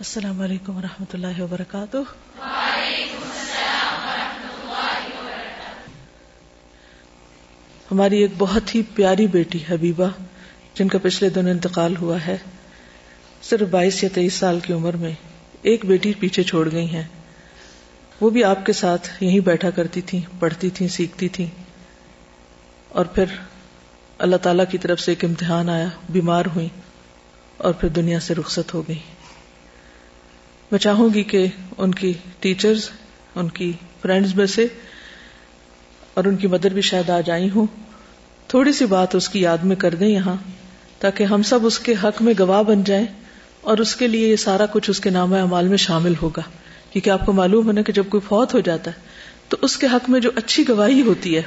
السلام علیکم و اللہ وبرکاتہ۔ ہماری ایک بہت ہی پیاری بیٹی حبیبہ، جن کا پچھلے دن انتقال ہوا ہے، صرف بائیس یا تیئیس سال کی عمر میں ایک بیٹی پیچھے چھوڑ گئی ہیں۔ وہ بھی آپ کے ساتھ یہیں بیٹھا کرتی تھی پڑھتی تھی سیکھتی تھی اور پھر اللہ تعالی کی طرف سے ایک امتحان آیا، بیمار ہوئی اور پھر دنیا سے رخصت ہو گئی میں چاہوں گی کہ ان کی ٹیچرز ان کی فرینڈز میں سے اور ان کی مدر بھی شاید آ جائی ہوں، تھوڑی سی بات اس کی یاد میں کر دیں یہاں، تاکہ ہم سب اس کے حق میں گواہ بن جائیں اور اس کے لیے یہ سارا کچھ اس کے نام اعمال میں شامل ہوگا۔ کیونکہ آپ کو معلوم ہونا کہ جب کوئی فوت ہو جاتا ہے، تو اس کے حق میں جو اچھی گواہی ہوتی ہے،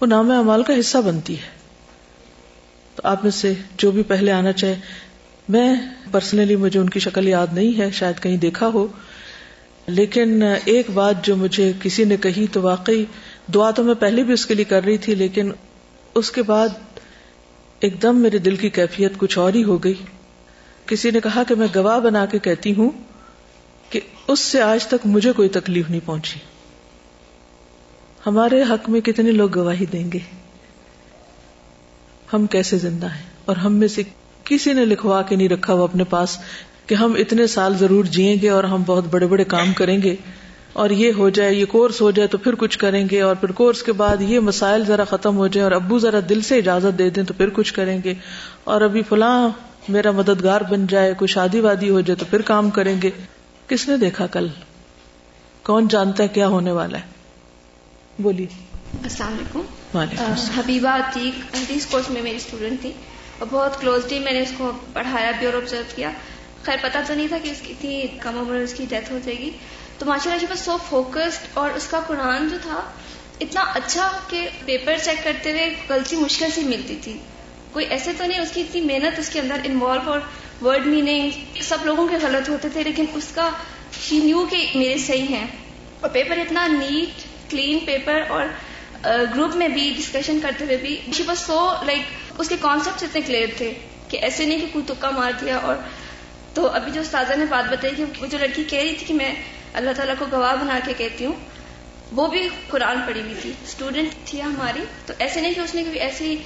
وہ نام اعمال کا حصہ بنتی ہے۔ تو آپ میں سے جو بھی پہلے آنا چاہے میں پرسنلی مجھے ان کی شکل یاد نہیں ہے، شاید کہیں دیکھا ہو۔ لیکن ایک بات جو مجھے کسی نے کہی تو واقعی دعا تو میں پہلے بھی اس کے لیے کر رہی تھی، لیکن اس کے بعد ایک دم میرے دل کی کیفیت کچھ اور ہی ہو گئی۔ کسی نے کہا کہ میں گواہ بنا کے کہتی ہوں کہ اس سے آج تک مجھے کوئی تکلیف نہیں پہنچی۔ ہمارے حق میں کتنے لوگ گواہی دیں گے؟ ہم کیسے زندہ ہیں؟ اور ہم میں سے کسی نے لکھوا کے نہیں رکھا وہ اپنے پاس کہ ہم اتنے سال ضرور جیئیں گے اور ہم بہت بڑے بڑے کام کریں گے اور یہ ہو جائے یہ کورس ہو جائے تو پھر کچھ کریں گے اور پھر کورس کے بعد یہ مسائل ذرا ختم ہو جائے اور ابو ذرا دل سے اجازت دے دیں تو پھر کچھ کریں گے اور ابھی فلاں میرا مددگار بن جائے کوئی شادی وادی ہو جائے تو پھر کام کریں گے۔ کس نے دیکھا کل؟ کون جانتا ہے کیا ہونے والا ہے؟ بولیے۔ السلام علیکم۔ حبیبہ عتیق کورس میں میری اسٹوڈنٹ تھی۔ اور بہت کلوزلی میں نے اس کو پڑھایا بھی اور آبزرو کیا۔ خیر، پتا تو نہیں تھا کہ اس کی اتنی کم عمر اس کی ڈیتھ ہو جائے گی۔ تو ماشاء اللہ بس سو فوکسڈ اور اس کا قرآن جو تھا، اتنا اچھا کہ پیپر چیک کرتے ہوئے غلطی مشکل سے ملتی تھی۔ کوئی ایسے تو نہیں، اس کی اتنی محنت اس کے اندر انوالو اور ورڈ میننگ سب لوگوں کے غلط ہوتے تھے، لیکن اس کا شی نیو کہ میرے صحیح ہیں۔ اور پیپر اتنا نیٹ کلین پیپر اور uh, گروپ میں بھی ڈسکشن کرتے ہوئے بھی شی واز سو لائک اس کے کانسیپٹ اتنے کلیئر تھے کہ ایسے نہیں کہ کوئی تکا مار دیا اور تو ابھی جو استاذہ نے بات بتائی کہ وہ جو لڑکی کہہ رہی تھی کہ میں اللہ تعالیٰ کو گواہ بنا کے کہتی ہوں وہ بھی قرآن پڑھی ہوئی تھی۔ اسٹوڈینٹ تھی ہماری تو ایسے نہیں کہ اس نے کبھی ایسی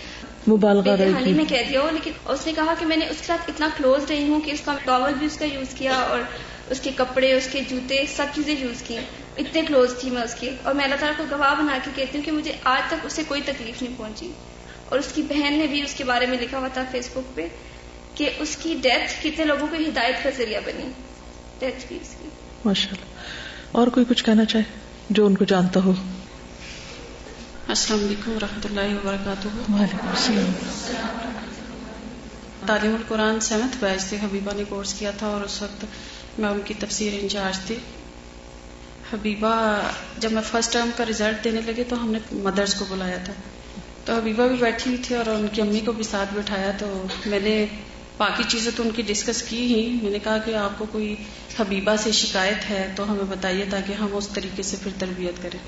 مبالغہ میں کہہ دیا ہو لیکن اس نے کہا کہ میں نے اس کے ساتھ اتنا کلوز رہی ہوں کہ اس کا ٹاول بھی اس کا یوز کیا اور اس کے کپڑے اس کے جوتے سب چیزیں یوز کی۔ اتنے کلوز تھی میں اس کی اور میں اللہ تعالیٰ کو گواہ بنا کے کہتی ہوں کہ مجھے آج تک اس سے کوئی تکلیف نہیں پہنچی۔ اور اس کی بہن نے بھی اس کے بارے میں لکھا ہوا تھا فیس بک پہ کہ اس کی ڈیتھ کتنے لوگوں کو ہدایت کا ذریعہ بنی۔ ڈیتھ بھی اس کی۔ ماشاء اللہ اور کوئی کچھ کہنا چاہے جو ان کو جانتا ہو؟ السلام علیکم و رحمۃ اللہ وبرکاتہ۔ وعلیکم السلام۔ تعلیم القرآن سیونتھ بیچ سے حبیبہ نے کورس کیا تھا اور اس وقت میں ان کی تفسیر انچارج تھی۔ حبیبہ جب میں فرسٹ ٹرم کا ریزلٹ دینے لگے تو ہم نے مدرس کو بلایا تھا۔ تو حبیبہ بھی بیٹھی ہوئی تھی اور ان کی امی کو بھی ساتھ بٹھایا تو میں نے باقی چیزیں تو ان کی ڈسکس کی ہی۔ میں نے کہا کہ آپ کو کوئی حبیبہ سے شکایت ہے تو ہمیں بتائیے تاکہ ہم اس طریقے سے پھر تربیت کریں۔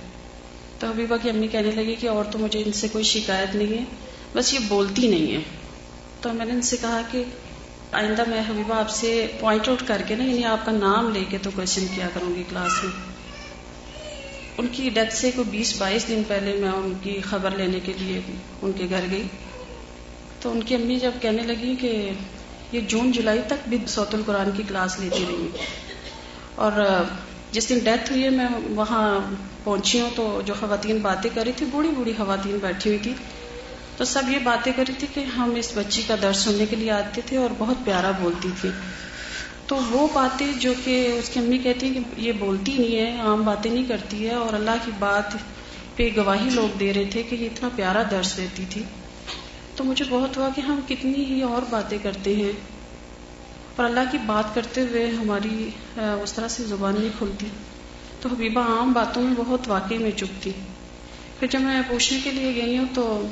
تو حبیبہ کی امی کہنے لگی کہ اور تو مجھے ان سے کوئی شکایت نہیں ہے، بس یہ بولتی نہیں ہے۔ تو میں نے ان سے کہا کہ آئندہ میں حبیبہ آپ سے پوائنٹ آؤٹ کر کے نا یعنی آپ کا نام لے کے تو کوشچن کیا کروں گی کلاس میں۔ ان کی ڈیتھ سے کوئی بیس بائیس دن پہلے میں ان کی خبر لینے کے لیے ان کے گھر گئی۔ تو ان کی امی جب کہنے لگی کہ یہ جون جولائی تک بھی سوت القرآن کی کلاس لیتی رہی۔ اور جس دن ڈیتھ ہوئی ہے، میں وہاں پہنچی ہوں تو جو خواتین باتیں کر رہی تھی، بوڑھی بوڑھی خواتین بیٹھی ہوئی تھی۔ تو سب یہ باتیں کر رہی تھی کہ ہم اس بچی کا درد سننے کے لیے آتے تھے اور بہت پیارا بولتی تھی۔ تو وہ باتیں جو کہ اس کی امی کہتی ہیں کہ یہ بولتی نہیں ہے، عام باتیں نہیں کرتی ہے، اور اللہ کی بات پہ گواہی لوگ دے رہے تھے کہ یہ اتنا پیارا درس دیتی تھی۔ تو مجھے بہت ہوا کہ ہم کتنی ہی اور باتیں کرتے ہیں۔ اور اللہ کی بات کرتے ہوئے ہماری اس طرح سے زبان نہیں کھلتی۔ تو حبیبہ عام باتوں میں بہت واقعی میں چکتی پھر جب میں پوچھنے کے لیے گئی ہوں تو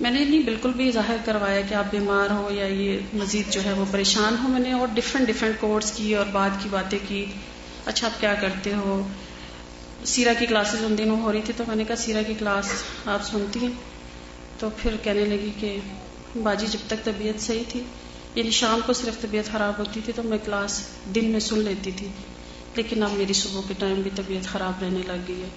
میں نے نہیں، بالکل بھی ظاہر کروایا کہ آپ بیمار ہو یا یہ مزید جو ہے وہ پریشان ہو میں نے اور ڈفرینٹ ڈفرینٹ کورس کی اور بات کی باتیں کی۔ اچھا آپ کیا کرتے ہو؟ سیرا کی کلاسز ان دنوں ہو رہی تھی تو میں نے کہا، سیرا کی کلاس آپ سنتی ہیں؟ تو پھر کہنے لگی کہ باجی، جب تک طبیعت صحیح تھی یعنی شام کو صرف طبیعت خراب ہوتی تھی تو میں کلاس دن میں سن لیتی تھی۔ لیکن اب میری صبح کے ٹائم بھی طبیعت خراب رہنے لگ گئی ہے۔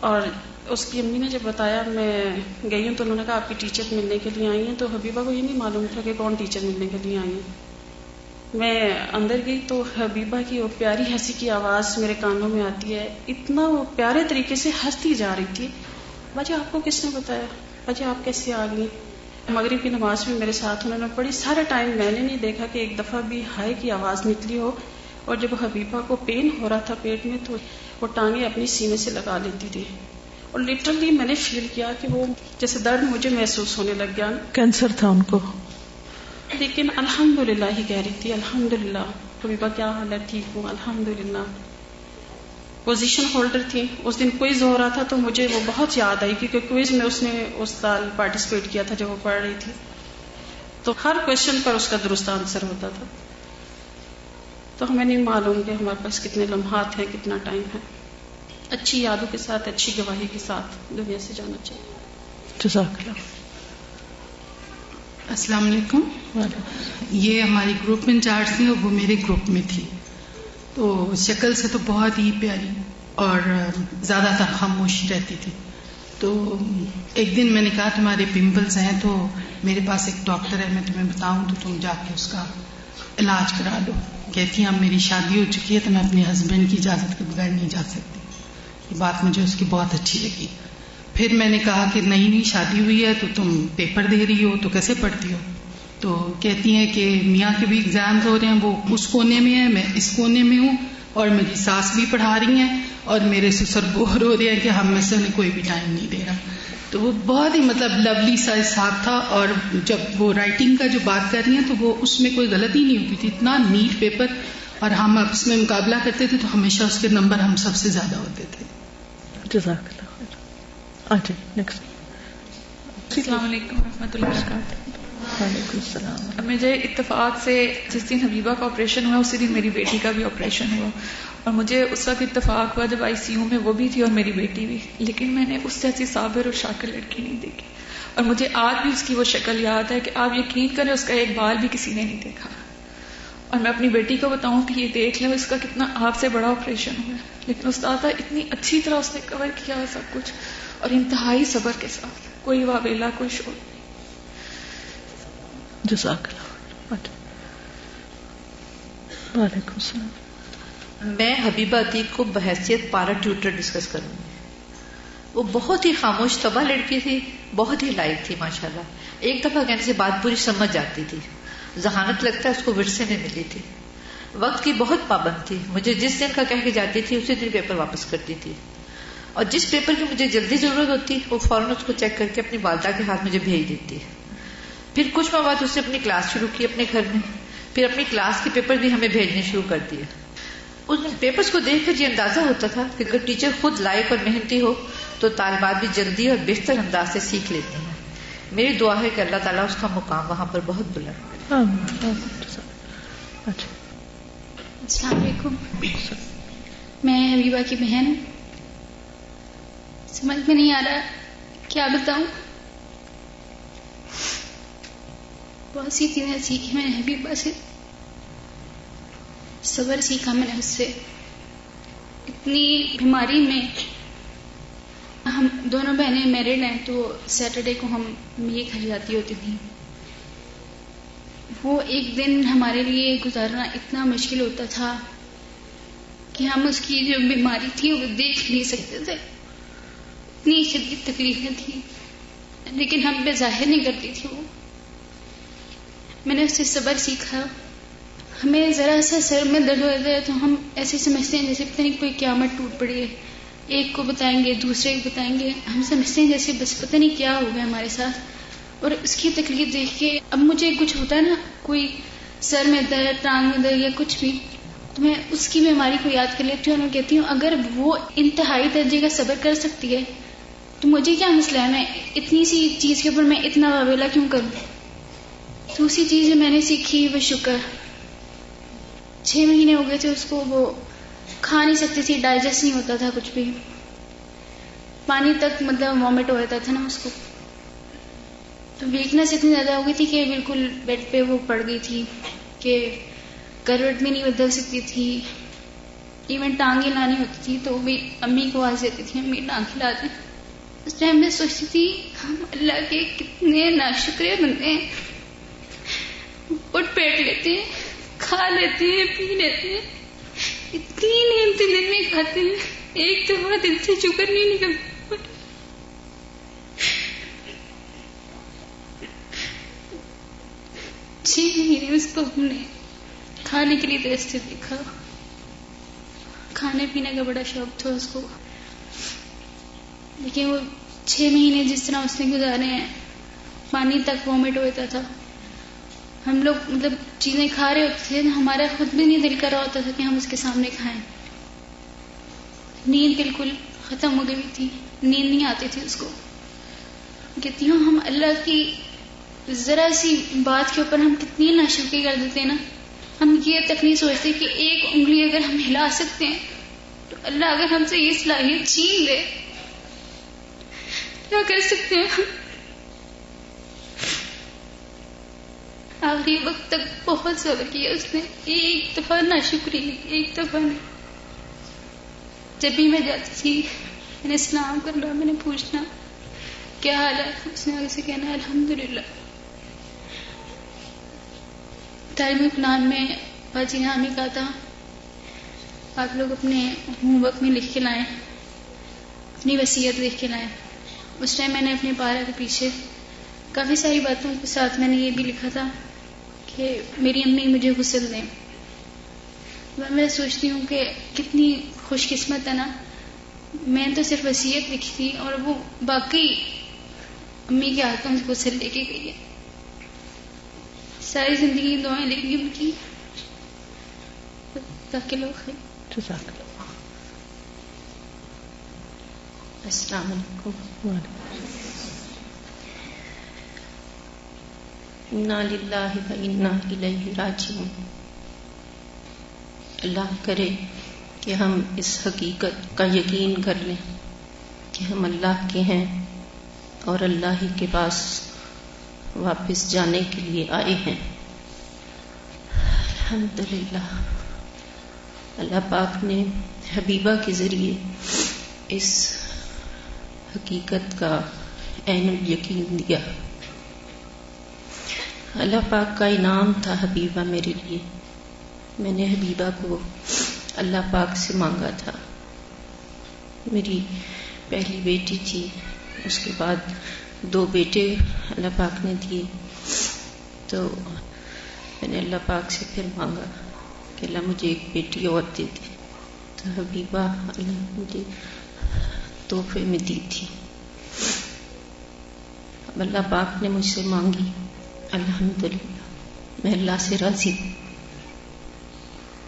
اور اس کی امی نے جب بتایا میں گئی ہوں تو انہوں نے کہا آپ کی ٹیچر ملنے کے لیے آئی ہیں، تو حبیبہ کو یہ نہیں معلوم تھا کہ کون ٹیچر ملنے کے لیے آئی ہیں۔ میں اندر گئی تو حبیبہ کی وہ پیاری ہنسی کی آواز میرے کانوں میں آتی ہے۔ اتنا وہ پیارے طریقے سے ہنستی جا رہی تھی۔ بجے آپ کو کس نے بتایا؟ بجے آپ کیسے آ گئی؟ مغرب کی نماز میں میرے ساتھ انہوں نے پڑھی۔ سارا ٹائم میں نے نہیں دیکھا کہ ایک دفعہ بھی ہائے کی آواز نکلی ہو۔ اور جب حبیبہ کو پین ہو رہا تھا پیٹ میں تو وہ ٹانگیں اپنی سینے سے لگا لیتی تھی۔ اور لٹرلی میں نے فیل کیا کہ وہ جیسے درد مجھے محسوس ہونے لگ گیا۔ کینسر تھا ان کو۔ لیکن الحمد للہ ہی کہہ رہی تھی الحمد للہ حبیبہ کیا حال ہے؟ ٹھیک ہوں الحمد للہ پوزیشن ہولڈر تھی۔ اس دن کوئز ہو رہا تھا تو مجھے وہ بہت یاد آئی کیونکہ کوئز میں اس نے اس سال پارٹیسپیٹ کیا تھا جب وہ پڑھ رہی تھی۔ تو ہر کوشچن پر اس کا درست آنسر ہوتا تھا۔ تو ہمیں نہیں معلوم کہ ہمارے پاس کتنے لمحات ہیں کتنا ٹائم ہے۔ اچھی یادوں کے ساتھ اچھی گواہی کے ساتھ دنیا سے جانا چاہیے۔ جزاک اللہ۔ السلام علیکم۔ یہ ہماری گروپ انچارج تھی اور وہ میرے گروپ میں تھی۔ تو شکل سے تو بہت ہی پیاری اور زیادہ تر خاموشی رہتی تھی۔ تو ایک دن میں نے کہا تمہارے پمپلز ہیں تو میرے پاس ایک ڈاکٹر ہے میں تمہیں بتاؤں تو تم جا کے اس کا علاج کرا لو کہتی ہیں اب میری شادی ہو چکی ہے تو میں اپنے ہسبینڈ کی اجازت کے بغیر نہیں جا سکتی۔ یہ بات مجھے اس کی بہت اچھی لگی۔ پھر میں نے کہا کہ نئی نئی شادی ہوئی ہے تو تم پیپر دے رہی ہو، تو کیسے پڑھتی ہو؟ تو کہتی ہیں کہ میاں کے بھی ایگزام ہو رہے ہیں، وہ اس کونے میں ہے میں اس کونے میں ہوں اور میری ساس بھی پڑھا رہی ہیں اور میرے سسر بور ہو رہے ہیں کہ ہم میں سے انہیں کوئی بھی ٹائم نہیں دے رہا۔ تو وہ بہت ہی مطلب لولی سا حساب تھا اور جب وہ رائٹنگ کا جو بات کر رہی ہیں تو وہ اس میں کوئی غلطی نہیں ہوتی تھی۔ اتنا نیٹ پیپر اور ہم اس میں مقابلہ کرتے تھے تو ہمیشہ اس کے نمبر ہم سب سے زیادہ ہوتے تھے۔ جزاک اللہ السلام علیکم و رحمۃ اللہ وبرکاتہ۔ وعلیکم السلام۔ مجھے اتفاق سے جس دن حبیبہ کا آپریشن ہوا اسی دن میری بیٹی کا بھی آپریشن ہوا۔ اور مجھے اس وقت اتفاق ہوا جب آئی سی یو میں وہ بھی تھی اور میری بیٹی بھی۔ لیکن میں نے اس جیسی صابر اور شاکر لڑکی نہیں دیکھی۔ اور مجھے آج بھی اس کی وہ شکل یاد ہے کہ آپ یقین کریں اس کا ایک بال بھی کسی نے نہیں دیکھا۔ اور میں اپنی بیٹی کو بتاؤں کہ یہ دیکھ لیں اس کا کتنا آپ سے بڑا آپریشن ہوا لیکن استاد اتنی اچھی طرح اس نے کور کیا سب کچھ اور انتہائی صبر کے ساتھ۔ کوئی واویلا کوئی شور۔ جزاک اللہ وعلیکم السلام۔ میں حبیبہ عتیق کو بحیثیت پارا ٹیوٹر ڈسکس کروں گی۔ وہ بہت ہی خاموش تباہ لڑکی تھی بہت ہی لائق تھی ماشاء اللہ ایک دفعہ کہنے سے بات پوری سمجھ جاتی تھی۔ ذہانت لگتا ہے، اس کو ورثے میں ملی تھی۔ وقت کی بہت پابند تھی۔ مجھے جس دن کا کہہ کے جاتی تھی، اسی دن پیپر واپس کرتی تھی۔ اور جس پیپر کی مجھے جلدی ضرورت ہوتی، وہ فوراً اس کو چیک کر کے اپنی والدہ کے ہاتھ مجھے بھیج دیتی۔ پھر کچھ ماہ بعد اس نے اپنی کلاس شروع کی اپنے گھر میں۔ پھر اپنی کلاس کے پیپر بھی ہمیں بھیجنے شروع کر دیے اس پیپرز کو دیکھ کر یہ اندازہ ہوتا تھا کہ اگر ٹیچر خود لائق اور محنتی ہو، تو طالبات بھی جلدی اور بہتر انداز سے سیکھ لیتے ہیں۔ میری دعا ہے کہ اللہ تعالیٰ اس کا مقام وہاں پر بہت بلند اچھا۔ السلام علیکم۔ میں حبیبہ کی بہن سمجھ میں نہیں آ رہا کیا بتاؤں۔ بہت سی چیزیں سیکھی میں نے حبیبہ سے۔ صبر سیکھا میں نے اس سے۔ اتنی بیماری میں ہم دونوں بہنیں میرڈ ہیں تو سیٹرڈے کو ہم یہ گھر جاتی ہوتی تھی وہ ایک دن ہمارے لیے گزارنا اتنا مشکل ہوتا تھا کہ ہم اس کی جو بیماری تھی وہ دیکھ نہیں سکتے تھے۔ اتنی شدید تکلیفیں تھیں لیکن ہم پہ ظاہر نہیں کرتی تھی وہ۔ میں نے اس سے صبر سیکھا۔ ہمیں ذرا سا سر میں درد ہو جائے تو ہم ایسے سمجھتے ہیں جیسے پتہ نہیں کوئی قیامت ٹوٹ پڑی ہے ایک کو بتائیں گے، دوسرے کو بتائیں گے۔ ہم سمجھتے ہیں جیسے بس پتہ نہیں کیا ہو گیا ہمارے ساتھ۔ اور اس کی تکلیف دیکھ کے اب مجھے کچھ ہوتا ہے نا، کوئی سر میں درد، ٹانگ میں درد یا کچھ بھی، تو میں اس کی بیماری کو یاد کر لیتی ہوں اور کہتی ہوں، اگر وہ انتہائی درجے کا صبر کر سکتی ہے، تو مجھے کیا مسئلہ ہے؟ میں اتنی سی چیز کے اوپر میں اتنا واویلا کیوں کروں؟ دوسری چیز میں نے سیکھی، وہ شکر چھ مہینے ہو گئے تھے، اس کو وہ کھا نہیں سکتی تھی، ڈائجسٹ نہیں ہوتا تھا کچھ بھی۔ پانی تک مطلب وامٹ ہو جاتا تھا نا اس کو۔ تو ویکنیس اتنی زیادہ ہو گئی تھی کہ بالکل بیڈ پہ وہ پڑ گئی تھی کہ کروٹ میں نہیں بدل سکتی تھی۔ ایون ٹانگیں لانی ہوتی تھی تو بھی امی کو آواز دیتی تھی، امی ٹانگیں لا دیں اس ٹائم میں سوچتی تھی، ہم اللہ کے کتنے ناشکرے بندے ہیں۔ اٹھ بیٹھ لیتے ہیں کھا لیتے ہیں پی لیتے۔ ہیں اتنی نیمتی دن میں کھاتے ہیں ایک دفعہ دل سے شکر نہیں نکلتا۔ چھ اس کو ہم نے کھانے کے لیے دیش دیکھا۔ کھانے پینے کا بڑا شوق تھا اس کو۔ لیکن وہ چھ مہینے جس طرح اس نے گزارے ہیں، پانی تک وامٹ ہوتا تھا۔ ہم لوگ مطلب چیزیں کھا رہے ہوتے تھے، ہمارا خود بھی نہیں دل کر رہا ہوتا تھا کہ ہم اس کے سامنے کھائیں۔ نیند بالکل ختم ہو گئی تھی، نیند نہیں آتی تھی اس کو۔ کہتی ہوں ہم اللہ کی ذرا سی بات کے اوپر ہم کتنی ناشکی کر دیتے ہیں نا؟ ہم یہ تک نہیں سوچتے کہ ایک انگلی اگر ہم ہلا سکتے ہیں، تو اللہ اگر ہم سے یہ صلاحیت چھین لے، کیا کر سکتے ہیں آخری وقت تک بہت صبر کیا اس نے، ایک دفعہ نہ شکری ایک دفعہ نہیں۔ جب بھی میں جاتی تھی، میں نے اسلام کرنا میں نے پوچھنا، کیا حال ہے؟ اس نے آگے سے کہنا الحمد للہ تعلیم پلان میں باجی نے ہمیں کہا تھا آپ لوگ اپنے ہوم ورک میں لکھ کے لائیں۔ اپنی وصیت لکھ کے لائیں۔ اس ٹائم میں نے اپنے پارا کے پیچھے کافی ساری باتوں کے ساتھ میں نے یہ بھی لکھا تھا کہ میری امی مجھے غسل دیں۔ میں سوچتی ہوں کہ کتنی خوش قسمت ہے نا۔ میں تو صرف وصیت لکھی تھی اور وہ باقی امی کے ہاتھوں سے غسل لے کے گئی ہے۔ ساری زندگی دعائیں لیں گی ان کی۔ تاکہ لوگ السلام علیکم۔ انا للہ و انا الیہ راجعون۔ اللہ کرے کہ ہم اس حقیقت کا یقین کر لیں کہ ہم اللہ کے ہیں اور اللہ ہی کے پاس واپس جانے کے لیے آئے ہیں۔ الحمد للہ اللہ پاک نے حبیبہ کے ذریعے اس حقیقت کا عین یقین دیا۔ اللہ پاک کا انعام تھا حبیبہ میرے لیے۔ میں نے حبیبہ کو اللہ پاک سے مانگا تھا۔ میری پہلی بیٹی تھی، اس کے بعد دو بیٹے اللہ پاک نے دیے۔ تو میں نے اللہ پاک سے پھر مانگا کہ اللہ مجھے ایک بیٹی اور دے دی تو حبیبہ اللہ مجھے تحفے میں دی تھی۔ اب اللہ پاک نے مجھ سے مانگی۔ الحمد للہ میں اللہ سے راضی ہوں۔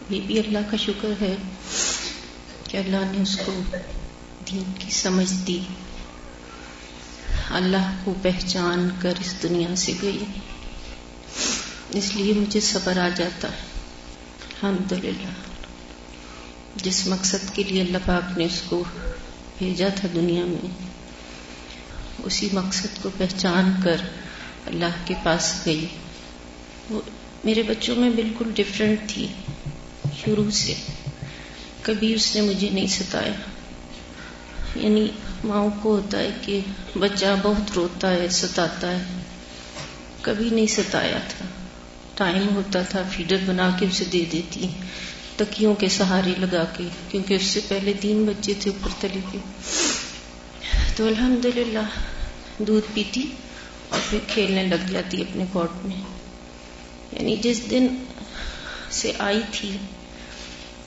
یہ بھی اللہ کا شکر ہے کہ اللہ نے اس کو دین کی سمجھ دی۔ اللہ کو پہچان کر اس دنیا سے گئی۔ اس لیے مجھے صبر آ جاتا ہے۔ الحمد للہ جس مقصد کے لیے اللہ پاک نے اس کو بھیجا تھا دنیا میں، اسی مقصد کو پہچان کر اللہ کے پاس گئی۔ وہ میرے بچوں میں بالکل ڈفرینٹ تھی۔ شروع سے کبھی اس نے مجھے نہیں ستایا۔ یعنی ماؤں کو ہوتا ہے کہ بچہ بہت روتا ہے، ستاتا ہے۔ کبھی نہیں ستایا تھا۔ ٹائم ہوتا تھا فیڈر بنا کے اسے دے دیتی۔ تکیوں کے سہارے لگا کے، کیونکہ اس سے پہلے تین بچے تھے اوپر تلے کے۔ تو الحمد للہ دودھ پیتی اور پھر کھیلنے لگ جاتی اپنے کوٹ میں۔ یعنی جس دن سے آئی تھی،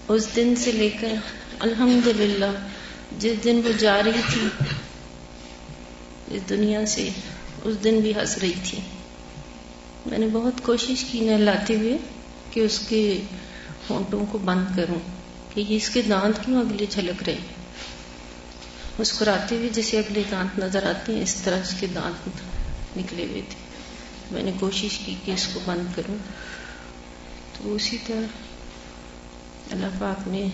اس دن سے لے کر الحمد للہ جس دن وہ جا رہی تھی، اس دنیا سے اس دن بھی ہنس رہی تھی۔ میں نے بہت کوشش کی نہلاتے ہوئے کہ اس کے ہونٹوں کو بند کروں، کہ یہ اس کے دانت کیوں اگلے چھلک رہے مسکراتے ہوئے جیسے اگلے دانت نظر آتے ہیں، اس طرح اس کے دانت نکلے ہوئے تھے۔ میں نے کوشش کی کہ اس کو بند کروں۔ تو اسی طرح اللہ پاک نے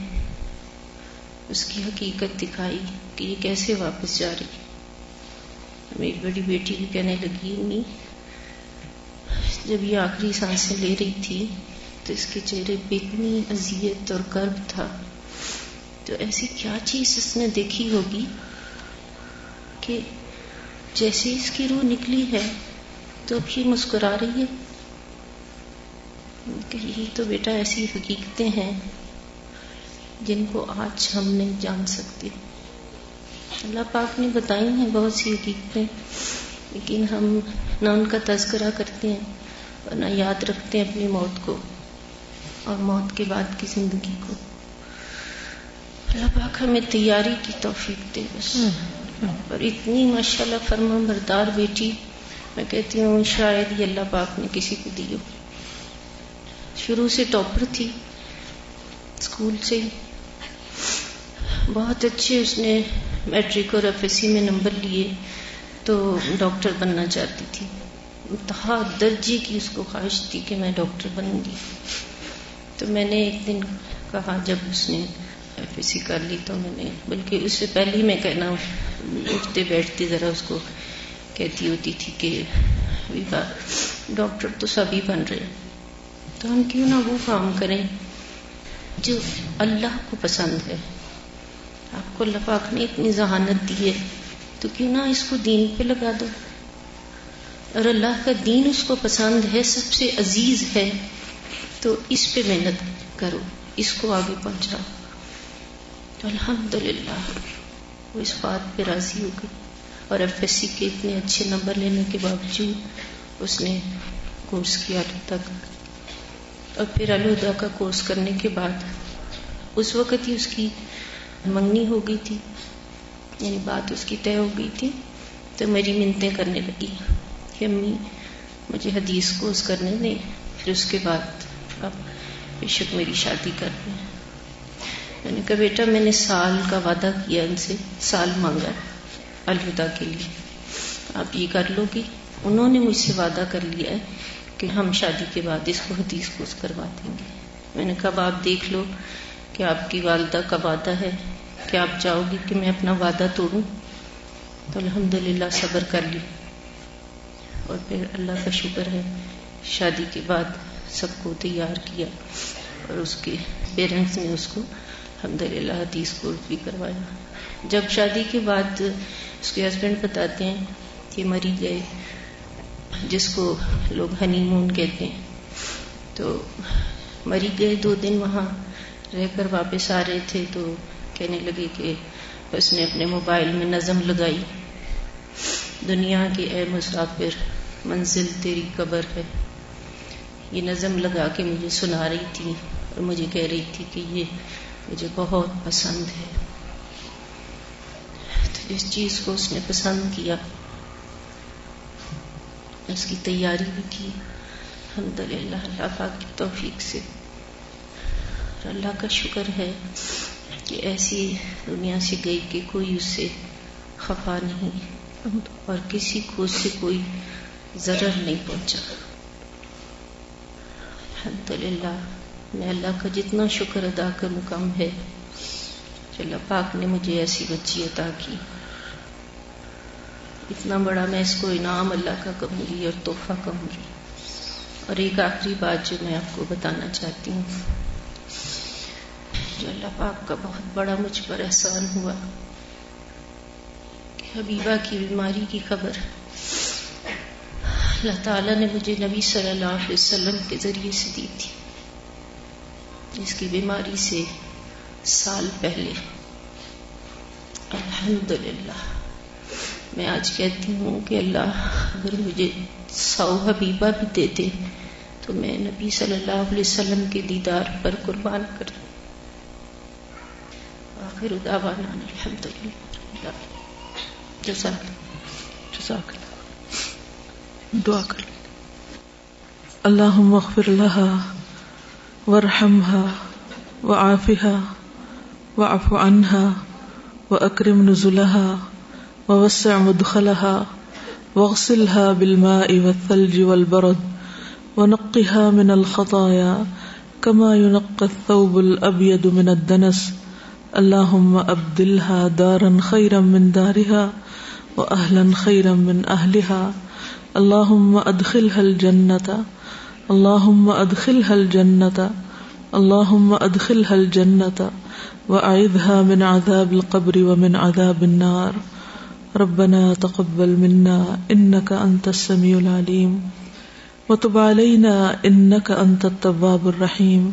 اس کی حقیقت دکھائی کہ یہ کیسے واپس جا رہی میری بڑی بیٹی بھی کہنے لگی، امی، جب یہ آخری سانسیں لے رہی تھی تو اس کے چہرے پہ اتنی اذیت اور کرب تھا۔ تو ایسی کیا چیز اس نے دیکھی ہوگی کہ جیسے اس کی روح نکلی ہے تو اب یہ مسکرا رہی ہے؟ کہ یہی تو بیٹا ایسی حقیقتیں ہیں جن کو آج ہم نہیں جان سکتے۔ اللہ پاک نے بتائی ہیں بہت سی حقیقتیں لیکن ہم نہ ان کا تذکرہ کرتے ہیں اور نہ یاد رکھتے ہیں اپنی موت کو اور موت کے بعد کی زندگی کو۔ اللہ پاک ہمیں تیاری کی توفیق دے بس۔ اور اتنی ماشاء اللہ فرما بردار بیٹی میں کہتی ہوں شاید یہ اللہ پاک نے کسی کو دی ہو۔ شروع سے ٹاپر تھی اسکول سے بہت اچھے اس نے میٹرک اور ایف ایس سی میں نمبر لیے تو ڈاکٹر بننا چاہتی تھی۔ انتہا درجے کی اس کو خواہش تھی کہ میں ڈاکٹر بنوں گی۔ تو میں نے ایک دن کہا، جب اس نے ایف ایس سی کر لی تو میں نے، بلکہ اس سے پہلے ہی میں کہنا، اٹھتے بیٹھتے ذرا اس کو کہتی ہوتی تھی کہ ڈاکٹر تو سبھی بن رہے تو ہم کیوں نہ وہ کام کریں جو اللہ کو پسند ہے۔ آپ کو اللہ پاک نے اتنی ذہانت دی ہے، تو کیوں نہ اس کو دین پہ لگا دو۔ اور اللہ کا دین اس کو پسند ہے، سب سے عزیز ہے، تو اس پہ محنت کرو، اس کو آگے پہنچاؤ۔ الحمد للہ وہ اس بات پہ راضی ہو گئی۔ اور ایف ایس سی کے اتنے اچھے نمبر لینے کے باوجود اس نے کورس کیا تک۔ اور پھر الہدا کا کورس کرنے کے بعد، اس وقت ہی اس کی منگنی ہو گئی تھی۔ یعنی بات اس کی طے ہو گئی تھی۔ تو میری منتیں کرنے لگی۔ کہ امی، مجھے حدیث کورس کرنے دیں۔ پھر اس کے بعد اب بے شک میری شادی کر دیں میں نے کہا، بیٹا، میں نے سال کا وعدہ کیا ان سے۔ سال مانگا الہدا کے لیے۔ آپ یہ کر لو گی۔ انہوں نے مجھ سے وعدہ کر لیا ہے کہ ہم شادی کے بعد اس کو حدیث کورس کروا دیں گے۔ میں نے کہا آپ دیکھ لو۔ کہ آپ کی والدہ کا وعدہ ہے کہ آپ چاہو گی کہ میں اپنا وعدہ توڑوں۔ تو الحمد للہ صبر کر لی۔ اور پھر اللہ کا شکر ہے، شادی کے بعد سب کو تیار کیا اور اس کے پیرنٹس نے اس کو الحمد للہ حدیث کورس بھی کروایا۔ جب شادی کے بعد اس کے ہسبینڈ بتاتے ہیں کہ مری گئے جس کو لوگ ہنی مون کہتے ہیں، تو مری گئے دو دن وہاں۔ رہ کر واپس آ رہے تھے تو کہنے لگے کہ اس نے اپنے موبائل میں نظم لگائی۔ دنیا کے اے مسافر، منزل تیری قبر ہے۔ یہ نظم لگا کے مجھے سنا رہی تھی اور مجھے کہہ رہی تھی کہ یہ مجھے بہت پسند ہے۔ تو جس چیز کو اس نے پسند کیا۔ اس کی تیاری بھی کی۔ الحمد للہ اللہ پاک کی توفیق سے۔ اللہ کا شکر ہے کہ ایسی دنیا سے گئی کہ کوئی اس سے خفا نہیں اور کسی کو اس سے کوئی ضرر نہیں پہنچا۔ الحمد للہ میں اللہ کا جتنا شکر ادا کروں کم ہے، کہ اللہ پاک نے مجھے ایسی بچی عطا کی۔ اتنا بڑا میں اس کو انعام اللہ کا کہوں گی اور تحفہ کہوں گی اور ایک آخری بات جو میں آپ کو بتانا چاہتی ہوں جو اللہ پاک کا بہت بڑا مجھ پر احسان ہوا کہ حبیبہ کی بیماری کی خبر اللہ تعالیٰ نے مجھے نبی صلی اللہ علیہ وسلم کے ذریعے سے دی تھی۔ اس کی بیماری سے سال پہلے۔ الحمد للہ میں آج کہتی ہوں کہ اللہ اگر مجھے سو حبیبہ بھی دے دے تو میں نبی صلی اللہ علیہ وسلم کے دیدار پر قربان کر آخر دعوانا الحمد للہ جزاک جزاک دعا کر۔ اللہم اغفر لها ورحمها وعافها وعف عنها واکرم نزلها ووسع مدخلها واغسلها بالماء والثلج والبرد ونقها من الخطايا كما ينقى الثوب الأبيض من الدنس اللهم أبدلها دارا خيرا من دارها وأهلا خيرا من أهلها اللهم أدخلها الجنة اللهم أدخلها الجنة اللهم أدخلها الجنة وأعذها من عذاب القبر ومن عذاب النار ربنا تقبل منا إنك أنت السميع العليم وتب علينا إنك أنت التواب الرحيم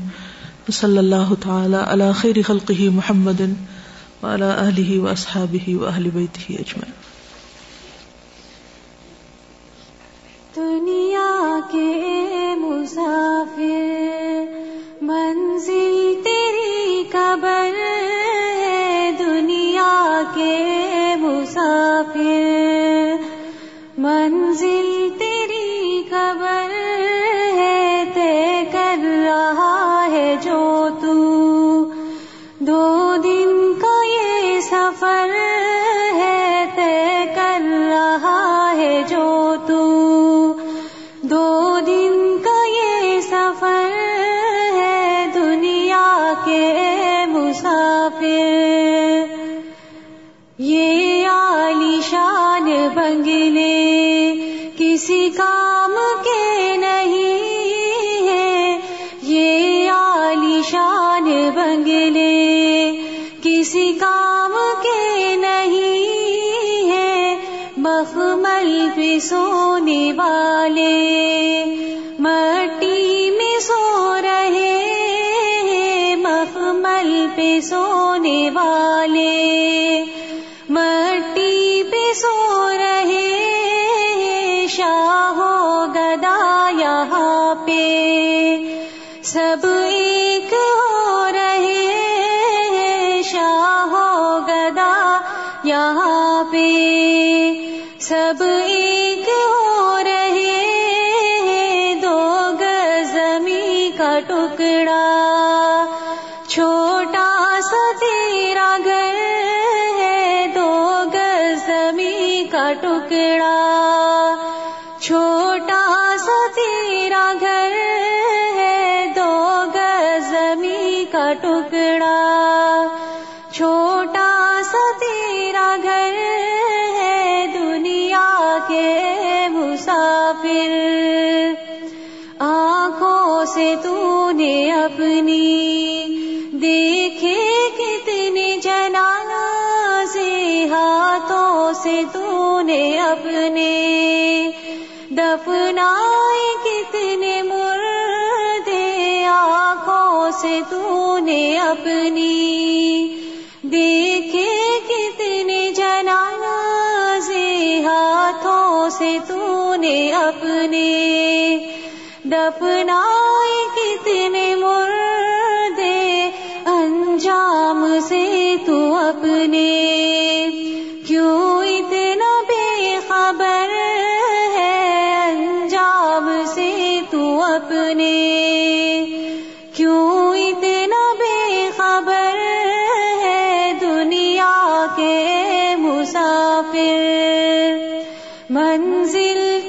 صلی اللہ تعالی علی خیر خلقہ محمد وعلى اہلہ واصحابہ واہل بیتہ اجمعین۔ دنیا کے مسافر منزل کا کا ٹکڑا، چھوٹا سا تیرا گھر ہے دنیا کے مسافر۔ آنکھوں سے تو نے اپنی دیکھے کتنے جنازے ہاتھوں سے تو نے اپنے۔ دفنائے کتنے سے تو نے اپنی۔ دیکھے کتنے جنازے ہاتھوں سے تو نے اپنے۔ دفنائے کتنے مردے انجام سے تو اپنے۔ منزل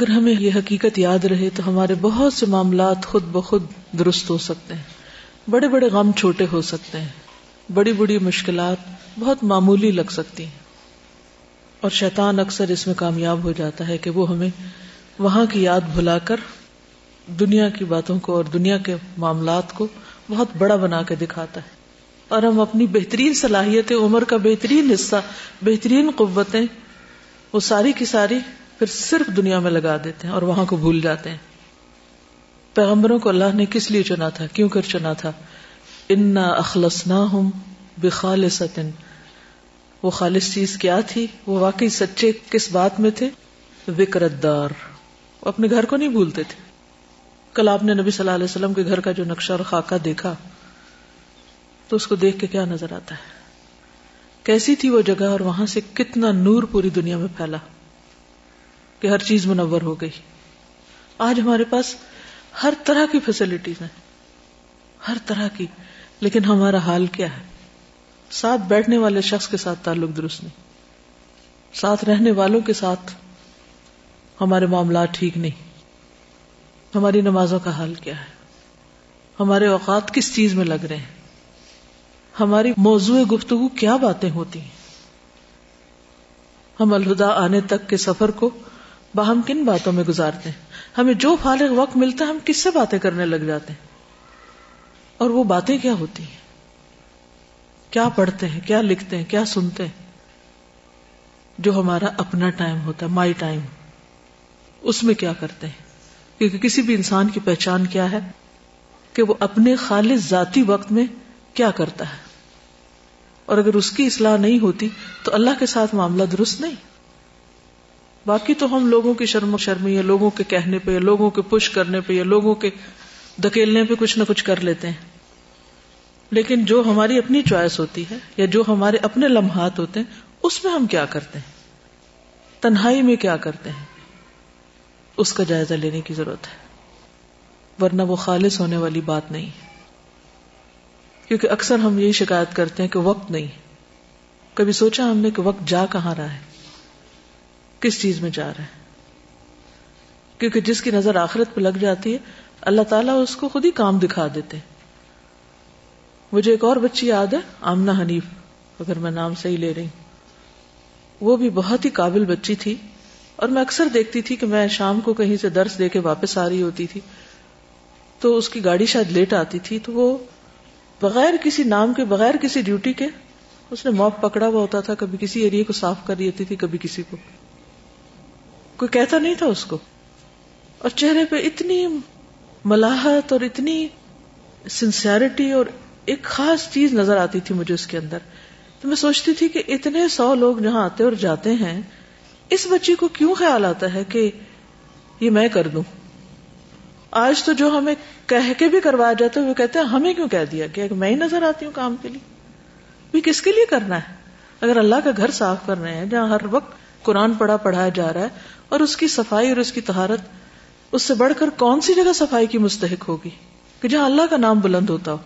اگر ہمیں یہ حقیقت یاد رہے تو ہمارے بہت سے معاملات خود بخود درست ہو سکتے ہیں۔ بڑے بڑے غم چھوٹے ہو سکتے ہیں۔ بڑی بڑی مشکلات بہت معمولی لگ سکتی ہیں۔ اور شیطان اکثر اس میں کامیاب ہو جاتا ہے کہ وہ ہمیں وہاں کی یاد بھلا کر دنیا کی باتوں کو اور دنیا کے معاملات کو بہت بڑا بنا کے دکھاتا ہے۔ اور ہم اپنی بہترین صلاحیت عمر کا بہترین حصہ، بہترین قوتیں، وہ ساری کی ساری پھر صرف دنیا میں لگا دیتے ہیں اور وہاں کو بھول جاتے ہیں۔ پیغمبروں کو اللہ نے کس لیے چنا تھا؟ کیوں کر چنا تھا؟ انا اخلص نہ ہوں بے خالص وہ خالص چیز کیا تھی؟ وہ واقعی سچے کس بات میں تھے؟ وکرت دار وہ اپنے گھر کو نہیں بھولتے تھے۔ کل آپ نے نبی صلی اللہ علیہ وسلم کے گھر کا جو نقشہ اور خاکہ دیکھا، تو اس کو دیکھ کے کیا نظر آتا ہے؟ کیسی تھی وہ جگہ اور وہاں سے کتنا نور پوری دنیا میں پھیلا؟ کہ ہر چیز منور ہو گئی۔ آج ہمارے پاس ہر طرح کی فیسلٹیز ہیں۔ ہر طرح کی۔ لیکن ہمارا حال کیا ہے؟ ساتھ بیٹھنے والے شخص کے ساتھ تعلق درست نہیں۔ ساتھ رہنے والوں کے ساتھ ہمارے معاملات ٹھیک نہیں۔ ہماری نمازوں کا حال کیا ہے؟ ہمارے اوقات کس چیز میں لگ رہے ہیں؟ ہماری موضوع گفتگو کیا باتیں ہوتی ہیں؟ ہم الہدا آنے تک کے سفر کو باہم کن باتوں میں گزارتے ہیں؟ ہمیں جو فارغ وقت ملتا ہے، ہم کس سے باتیں کرنے لگ جاتے ہیں؟ اور وہ باتیں کیا ہوتی ہیں؟ کیا پڑھتے ہیں؟ کیا لکھتے ہیں؟ کیا سنتے ہیں؟ جو ہمارا اپنا ٹائم ہوتا ہے، مائی ٹائم۔ اس میں کیا کرتے ہیں؟ کیونکہ کسی بھی انسان کی پہچان کیا ہے کہ وہ اپنے خالص ذاتی وقت میں کیا کرتا ہے۔ اور اگر اس کی اصلاح نہیں ہوتی، تو اللہ کے ساتھ معاملہ درست نہیں۔ باقی تو ہم لوگوں کی شرم و شرمی یا لوگوں کے کہنے پہ یا لوگوں کے پش کرنے پہ یا لوگوں کے دکیلنے پہ کچھ نہ کچھ کر لیتے ہیں۔ لیکن جو ہماری اپنی چوائس ہوتی ہے یا جو ہمارے اپنے لمحات ہوتے ہیں، اس میں ہم کیا کرتے ہیں؟ تنہائی میں کیا کرتے ہیں؟ اس کا جائزہ لینے کی ضرورت ہے۔ ورنہ وہ خالص ہونے والی بات نہیں۔ کیونکہ اکثر ہم یہی شکایت کرتے ہیں کہ وقت نہیں۔ کبھی سوچا ہم نے کہ وقت جا کہاں رہا ہے؟ کس چیز میں جا رہا ہے؟ کیونکہ جس کی نظر آخرت پہ لگ جاتی ہے، اللہ تعالیٰ اس کو خود ہی کام دکھا دیتے مجھے ایک اور بچی یاد ہے آمنا حنیف، اگر میں نام صحیح لے رہی وہ بھی بہت ہی قابل بچی تھی، اور میں اکثر دیکھتی تھی کہ میں شام کو کہیں سے درس دے کے واپس آ رہی ہوتی تھی۔ تو اس کی گاڑی شاید لیٹ آتی تھی، تو وہ بغیر کسی نام کے، بغیر کسی ڈیوٹی کے، اس نے موپ پکڑا ہوا ہوتا تھا، کبھی کسی ایریے کو صاف کر دیتی تھی، کبھی کسی کو۔ کوئی کہتا نہیں تھا اس کو۔ اور چہرے پہ اتنی ملاحت اور اتنی سنسیرٹی اور ایک خاص چیز نظر آتی تھی مجھے اس کے اندر۔ تو میں سوچتی تھی کہ اتنے سو لوگ جہاں آتے اور جاتے ہیں، اس بچی کو کیوں خیال آتا ہے کہ یہ میں کر دوں؟ آج تو جو ہمیں کہہ کے بھی کروایا جاتا ہے وہ کہتے ہیں، ہمیں کیوں کہہ دیا کہ میں ہی نظر آتی ہوں کام کے لیے؟ بھی کس کے لیے کرنا ہے؟ اگر اللہ کا گھر صاف کر رہے ہیں، جہاں ہر وقت قرآن پڑھا پڑھایا جا رہا ہے اور اس کی صفائی اور اس کی تہارت اس سے بڑھ کر کون سی جگہ صفائی کی مستحق ہوگی؟ کہ جہاں اللہ کا نام بلند ہوتا ہو۔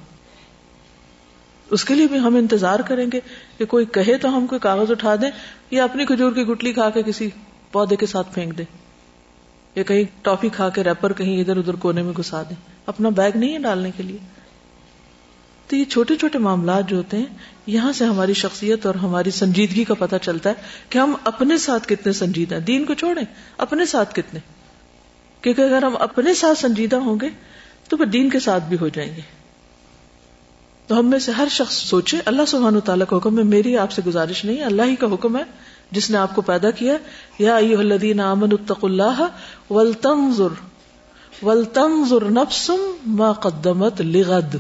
اس کے لیے بھی ہم انتظار کریں گے کہ کوئی کہے تو ہم کوئی کاغذ اٹھا دیں یا اپنی کھجور کی گٹلی کھا کے کسی پودے کے ساتھ پھینک دیں۔ یا کہیں ٹافی کھا کے ریپر کہیں ادھر ادھر کونے میں گھسا دیں۔ اپنا بیگ نہیں ہے ڈالنے کے لیے۔ تو یہ چھوٹے چھوٹے معاملات جو ہوتے ہیں، یہاں سے ہماری شخصیت اور ہماری سنجیدگی کا پتہ چلتا ہے کہ ہم اپنے ساتھ کتنے سنجیدہ ہیں۔ دین کو چھوڑیں، اپنے ساتھ کتنے۔ کیونکہ اگر ہم اپنے ساتھ سنجیدہ ہوں گے، تو پھر دین کے ساتھ بھی ہو جائیں گے۔ تو ہم میں سے ہر شخص سوچے، اللہ سبحانہ تعالیٰ کا حکم ہے، میری آپ سے گزارش نہیں اللہ ہی کا حکم ہے، جس نے آپ کو پیدا کیا یا الذین آمنوا اتقوا اللہ ولتنظر ولتنظر نفس ما قدمت لغد۔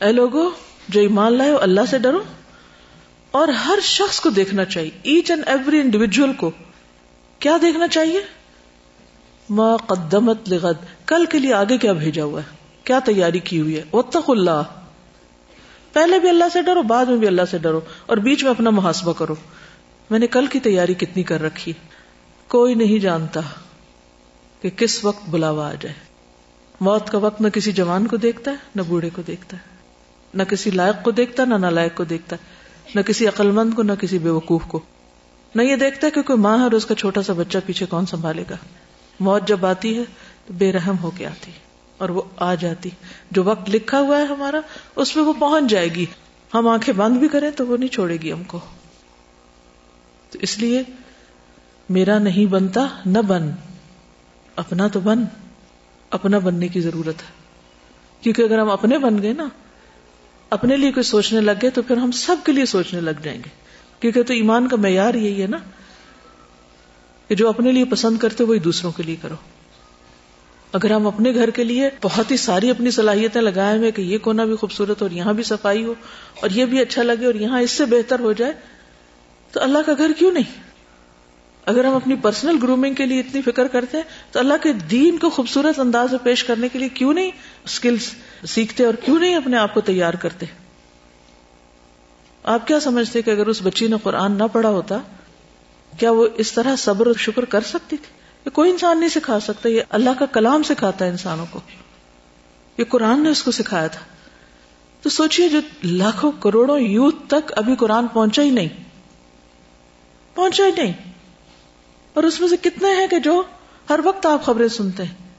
اے لوگو، جو ایمان لائے، اللہ سے ڈرو۔ اور ہر شخص کو دیکھنا چاہیے ایچ اینڈ ایوری انڈیویجل کو۔ کیا دیکھنا چاہیے؟ ما قدمت لغد۔ کل کے لیے آگے کیا بھیجا ہوا ہے؟ کیا تیاری کی ہوئی ہے؟ وطق اللہ۔ پہلے بھی اللہ سے ڈرو، بعد میں بھی اللہ سے ڈرو۔ اور بیچ میں اپنا محاسبہ کرو۔ میں نے کل کی تیاری کتنی کر رکھی۔ کوئی نہیں جانتا کہ کس وقت بلاوا آ جائے۔ موت کا وقت نہ کسی جوان کو دیکھتا ہے، نہ بوڑھے کو دیکھتا ہے۔ نہ کسی لائق کو دیکھتا، نہ نالائق کو دیکھتا۔ نہ کسی عقل مند کو، نہ کسی بے وقوف کو۔ نہ یہ دیکھتا کہ کوئی ماں ہے اور اس کا چھوٹا سا بچہ پیچھے کون سنبھالے گا۔ موت جب آتی ہے تو بے رحم ہو کے آتی، اور وہ آ جاتی۔ جو وقت لکھا ہوا ہے ہمارا، اس میں وہ پہنچ جائے گی۔ ہم آنکھیں بند بھی کریں تو وہ نہیں چھوڑے گی ہم کو۔ تو اس لیے میرا نہیں بنتا، نہ بن۔ اپنا تو بن، اپنا بننے کی ضرورت ہے۔ کیونکہ اگر ہم اپنے بن گئے نا اپنے لیے کوئی سوچنے لگ گئے تو پھر ہم سب کے لیے سوچنے لگ جائیں گے۔ کیونکہ تو ایمان کا معیار یہی ہے نا کہ جو اپنے لیے پسند کرتے وہی دوسروں کے لیے کرو۔ اگر ہم اپنے گھر کے لیے بہت ہی ساری اپنی صلاحیتیں لگائے ہوئے کہ یہ کونا بھی خوبصورت اور یہاں بھی صفائی ہو اور یہ بھی اچھا لگے اور یہاں اس سے بہتر ہو جائے تو اللہ کا گھر کیوں نہیں؟ اگر ہم اپنی پرسنل گرومنگ کے لیے اتنی فکر کرتے ہیں تو اللہ کے دین کو خوبصورت انداز میں پیش کرنے کے لیے کیوں نہیں؟ اسکلس سیکھتے اور کیوں نہیں اپنے آپ کو تیار کرتے؟ آپ کیا سمجھتے کہ اگر اس بچی نے قرآن نہ پڑھا ہوتا، کیا وہ اس طرح صبر اور شکر کر سکتی تھی؟ یہ کوئی انسان نہیں سکھا سکتا، یہ اللہ کا کلام سکھاتا ہے انسانوں کو۔ یہ قرآن نے اس کو سکھایا تھا۔ تو سوچئے جو لاکھوں کروڑوں یوتھ تک ابھی قرآن پہنچا ہی نہیں۔ پہنچا ہی نہیں۔ اور اس میں سے کتنے ہیں کہ جو ہر وقت آپ خبریں سنتے ہیں؟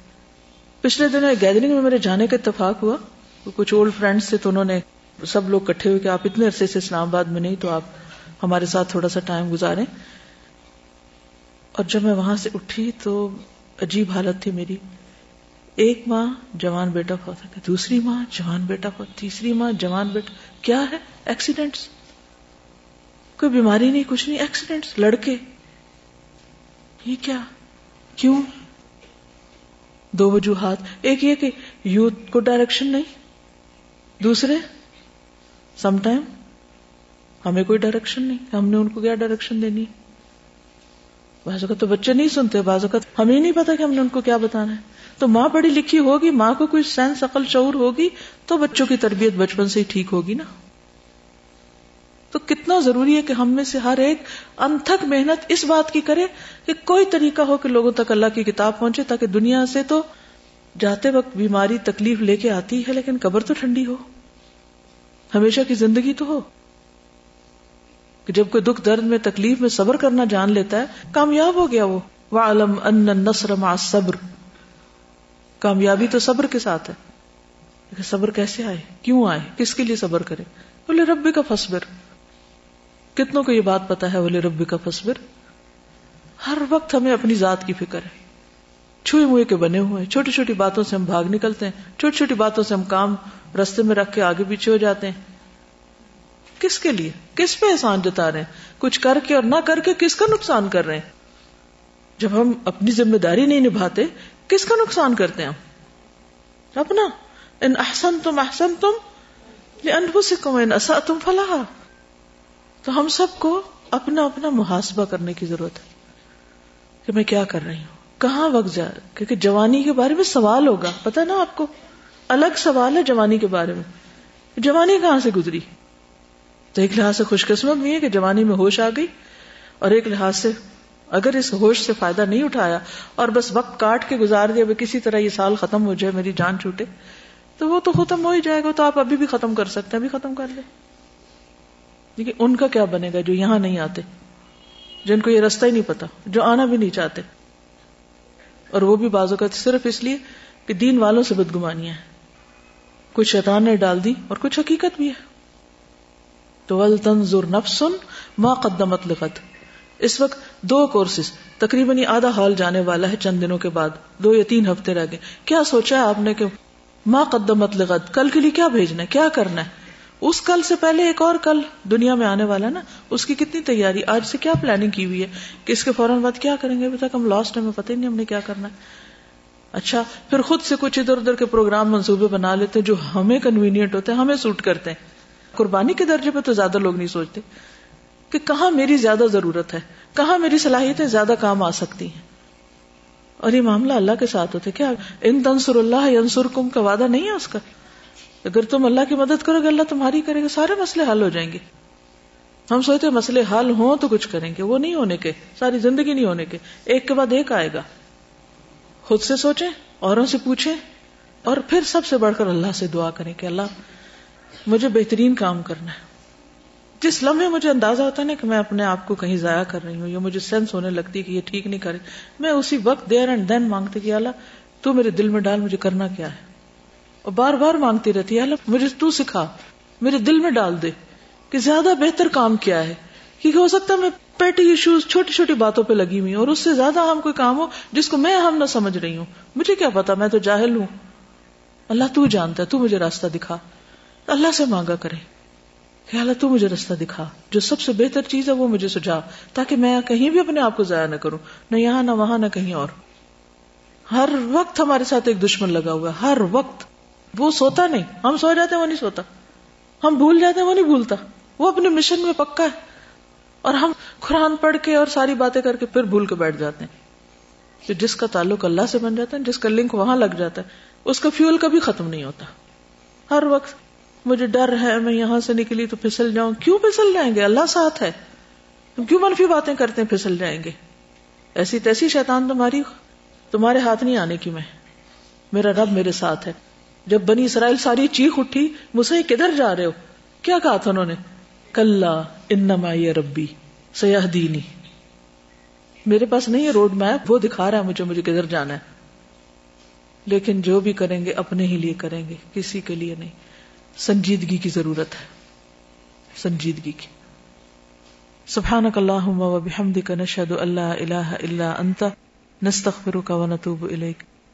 پچھلے دن گیدرنگ میں میرے جانے کا اتفاق ہوا۔ کچھ اولڈ فرینڈس تھے تو انہوں نے سب لوگ کٹھے ہوئے کہ آپ اتنے عرصے سے اسلام آباد میں نہیں تو آپ ہمارے ساتھ تھوڑا سا ٹائم گزارے اور جب میں وہاں سے اٹھی تو عجیب حالت تھی میری۔ ایک ماں جوان بیٹا فوت دوسری ماں جوان بیٹا فوت تیسری ماں جوان بیٹا۔ کیا ہے؟ ایکسیڈینٹس کوئی بیماری نہیں، کچھ نہیں۔ ایکسیڈینٹس لڑکے۔ یہ کیا؟ کیوں؟ دو وجوہات، ایک یہ کہ یوتھ کو ڈائریکشن نہیں، دوسرے سم ٹائم ہمیں کوئی ڈائریکشن نہیں، ہم نے ان کو کیا ڈائریکشن دینی؟ بعض اوقات تو بچے نہیں سنتے، بعض اوقات ہمیں نہیں پتا کہ ہم نے ان کو کیا بتانا ہے۔ تو ماں پڑھی لکھی ہوگی، ماں کو کوئی سینس، عقل، شعور ہوگی تو بچوں کی تربیت بچپن سے ہی ٹھیک ہوگی نا؟ تو کتنا ضروری ہے کہ ہم میں سے ہر ایک انتھک محنت اس بات کی کرے کہ کوئی طریقہ ہو کہ لوگوں تک اللہ کی کتاب پہنچے تاکہ دنیا سے تو جاتے وقت بیماری تکلیف لے کے آتی ہے، لیکن قبر تو ٹھنڈی ہو۔ ہمیشہ کی زندگی تو ہو۔ کہ جب کوئی دکھ درد میں تکلیف میں صبر کرنا جان لیتا ہے، کامیاب ہو گیا وہ۔ وعلم ان النصر مع الصبر۔ کامیابی تو صبر کے ساتھ ہے۔ صبر کیسے آئے؟ کیوں آئے؟ کس کے لیے صبر کرے؟ بولے ربی کا فصبر کتنوں کو یہ بات پتا ہے بولے ربی کا فصبر ہر وقت ہمیں اپنی ذات کی فکر ہے۔ چھوئے موئے کے بنے ہوئے چھوٹی چھوٹی باتوں سے ہم بھاگ نکلتے ہیں۔ چھوٹی چھوٹی باتوں سے ہم کام رستے میں رکھ کے آگے پیچھے ہو جاتے ہیں۔ کس کے لیے؟ کس پہ احسان جتا رہے ہیں؟ کچھ کر کے اور نہ کر کے کس کا نقصان کر رہے ہیں؟ جب ہم اپنی ذمہ داری نہیں نبھاتے، کس کا نقصان کرتے ہیں ہم؟ اپنا ان احسن تم احسن تم ان اسا تم فلاح تو ہم سب کو اپنا اپنا محاسبہ کرنے کی ضرورت ہے کہ میں کیا کر رہی ہوں؟ کہاں وقت جا، کیونکہ جوانی کے بارے میں سوال ہوگا پتا نا آپ کو؟ الگ سوال ہے جوانی کے بارے میں۔ جوانی کہاں سے گزری؟ تو ایک لحاظ سے خوش قسمت بھی ہے کہ جوانی میں ہوش آ گئی، اور ایک لحاظ سے اگر اس ہوش سے فائدہ نہیں اٹھایا اور بس وقت کاٹ کے گزار دیا کسی طرح یہ سال ختم ہو جائے، میری جان چھوٹے، تو وہ تو ختم ہو ہی جائے گا، تو آپ ابھی بھی ختم کر سکتے ہیں، ابھی ختم کر لیں۔ دیکھیے، ان کا کیا بنے گا جو یہاں نہیں آتے؟ جن کو یہ رستہ ہی نہیں پتا، جو آنا بھی نہیں چاہتے۔ اور وہ بھی بازو کا صرف اس لیے کہ دین والوں سے بدگمانیاں ہیں۔ کچھ شیطان نے ڈال دی اور کچھ حقیقت بھی ہے۔ تو ول تنظر نفسن ما قدمت لغت اس وقت دو کورسز، تقریباً آدھا ہال جانے والا ہے چند دنوں کے بعد۔ دو یا تین ہفتے رہ گئے۔ کیا سوچا ہے آپ نے کہ ماں قدمت لغت کل کے لیے کیا بھیجنا ہے؟ کیا کرنا ہے؟ اس کل سے پہلے ایک اور کل دنیا میں آنے والا نا، اس کی کتنی تیاری، آج سے کیا پلاننگ کی ہوئی ہے؟ کہ اس کے فوراً بعد کیا کریں گے؟ ابھی تک ہم لاسٹ ہمیں پتہ ہی نہیں ہم نے کیا کرنا ہے۔ اچھا پھر خود سے کچھ ادھر ادھر کے پروگرام منصوبے بنا لیتے جو ہمیں کنوینئنٹ ہوتے ہیں، ہمیں سوٹ کرتے ہیں۔ قربانی کے درجے پہ تو زیادہ لوگ نہیں سوچتے کہ کہاں میری زیادہ ضرورت ہے، کہاں میری صلاحیتیں زیادہ کام آ سکتی ہیں۔ اور یہ معاملہ اللہ کے ساتھ ہوتے کیا؟ ان تنسر اللہ ینسر کم کا وعدہ نہیں ہے اس کا؟ اگر تم اللہ کی مدد کرو گے، اللہ تمہاری کرے گا، سارے مسئلے حل ہو جائیں گے۔ ہم سوچتے مسئلے حل ہوں تو کچھ کریں گے، وہ نہیں ہونے کے، ساری زندگی نہیں ہونے کے۔ ایک کے بعد ایک آئے گا۔ خود سے سوچیں، اوروں سے پوچھیں، اور پھر سب سے بڑھ کر اللہ سے دعا کریں کہ اللہ، مجھے بہترین کام کرنا ہے۔ جس لمحے مجھے اندازہ ہوتا ہے نا کہ میں اپنے آپ کو کہیں ضائع کر رہی ہوں، یا مجھے سینس ہونے لگتی ہے کہ یہ ٹھیک نہیں کرے میں اسی وقت دیر اینڈ دین مانگتی کہ اللہ، تو میرے دل میں ڈال، مجھے کرنا کیا ہے؟ اور بار بار مانگتی رہتی ہے، اللہ، مجھے تو سکھا، میرے دل میں ڈال دے کہ زیادہ بہتر کام کیا ہے۔ کیونکہ ہو سکتا ہے میں پیٹی ایشوز چھوٹی چھوٹی باتوں پہ لگی ہوئی اور اس سے زیادہ اہم کوئی کام ہو جس کو میں اہم نہ سمجھ رہی ہوں۔ مجھے کیا پتا، میں تو جاہل ہوں۔ اللہ، تو جانتا ہے، تو مجھے راستہ دکھا۔ اللہ سے مانگا کرے۔ کہ اللہ، تو مجھے راستہ دکھا۔ جو سب سے بہتر چیز ہے، وہ مجھے سجا تاکہ میں کہیں بھی اپنے آپ کو ضائع نہ کروں، نہ یہاں، نہ وہاں، نہ کہیں اور۔ ہر وقت ہمارے ساتھ ایک دشمن لگا ہوا ہے۔ ہر وقت۔ وہ سوتا نہیں ہم سو جاتے ہیں، وہ نہیں سوتا۔ ہم بھول جاتے ہیں، وہ نہیں بھولتا۔ وہ اپنے مشن میں پکا ہے۔ اور ہم قرآن پڑھ کے اور ساری باتیں کر کے پھر بھول کے بیٹھ جاتے ہیں۔ جس کا تعلق اللہ سے بن جاتا ہے، جس کا لنک وہاں لگ جاتا ہے، اس کا فیول کبھی ختم نہیں ہوتا۔ ہر وقت مجھے ڈر ہے، میں یہاں سے نکلی تو پھسل جاؤں۔ کیوں پھسل جائیں گے؟ اللہ ساتھ ہے۔ تم کیوں منفی باتیں کرتے ہیں، پھسل جائیں گے۔ ایسی تیسی شیطان تمہاری، تمہارے ہاتھ نہیں آنے کی میں۔ میرا رب میرے ساتھ ہے۔ جب بنی اسرائیل ساری چیخ اٹھی مجھے کدھر جا رہے ہو؟ کیا کہا تھا انہوں نے؟ کل انما یہ ربی سیاح دینی میرے پاس نہیں ہے روڈ میپ وہ دکھا رہا ہے مجھے مجھے کدھر جانا ہے۔ لیکن جو بھی کریں گے، اپنے ہی لیے کریں گے، کسی کے لیے نہیں۔ سنجیدگی کی ضرورت ہے۔ سنجیدگی کی۔ سبحانک اللہم و بحمدک، نشہد اللہ الہ الا انت، نستغفرک و نتوب الیک۔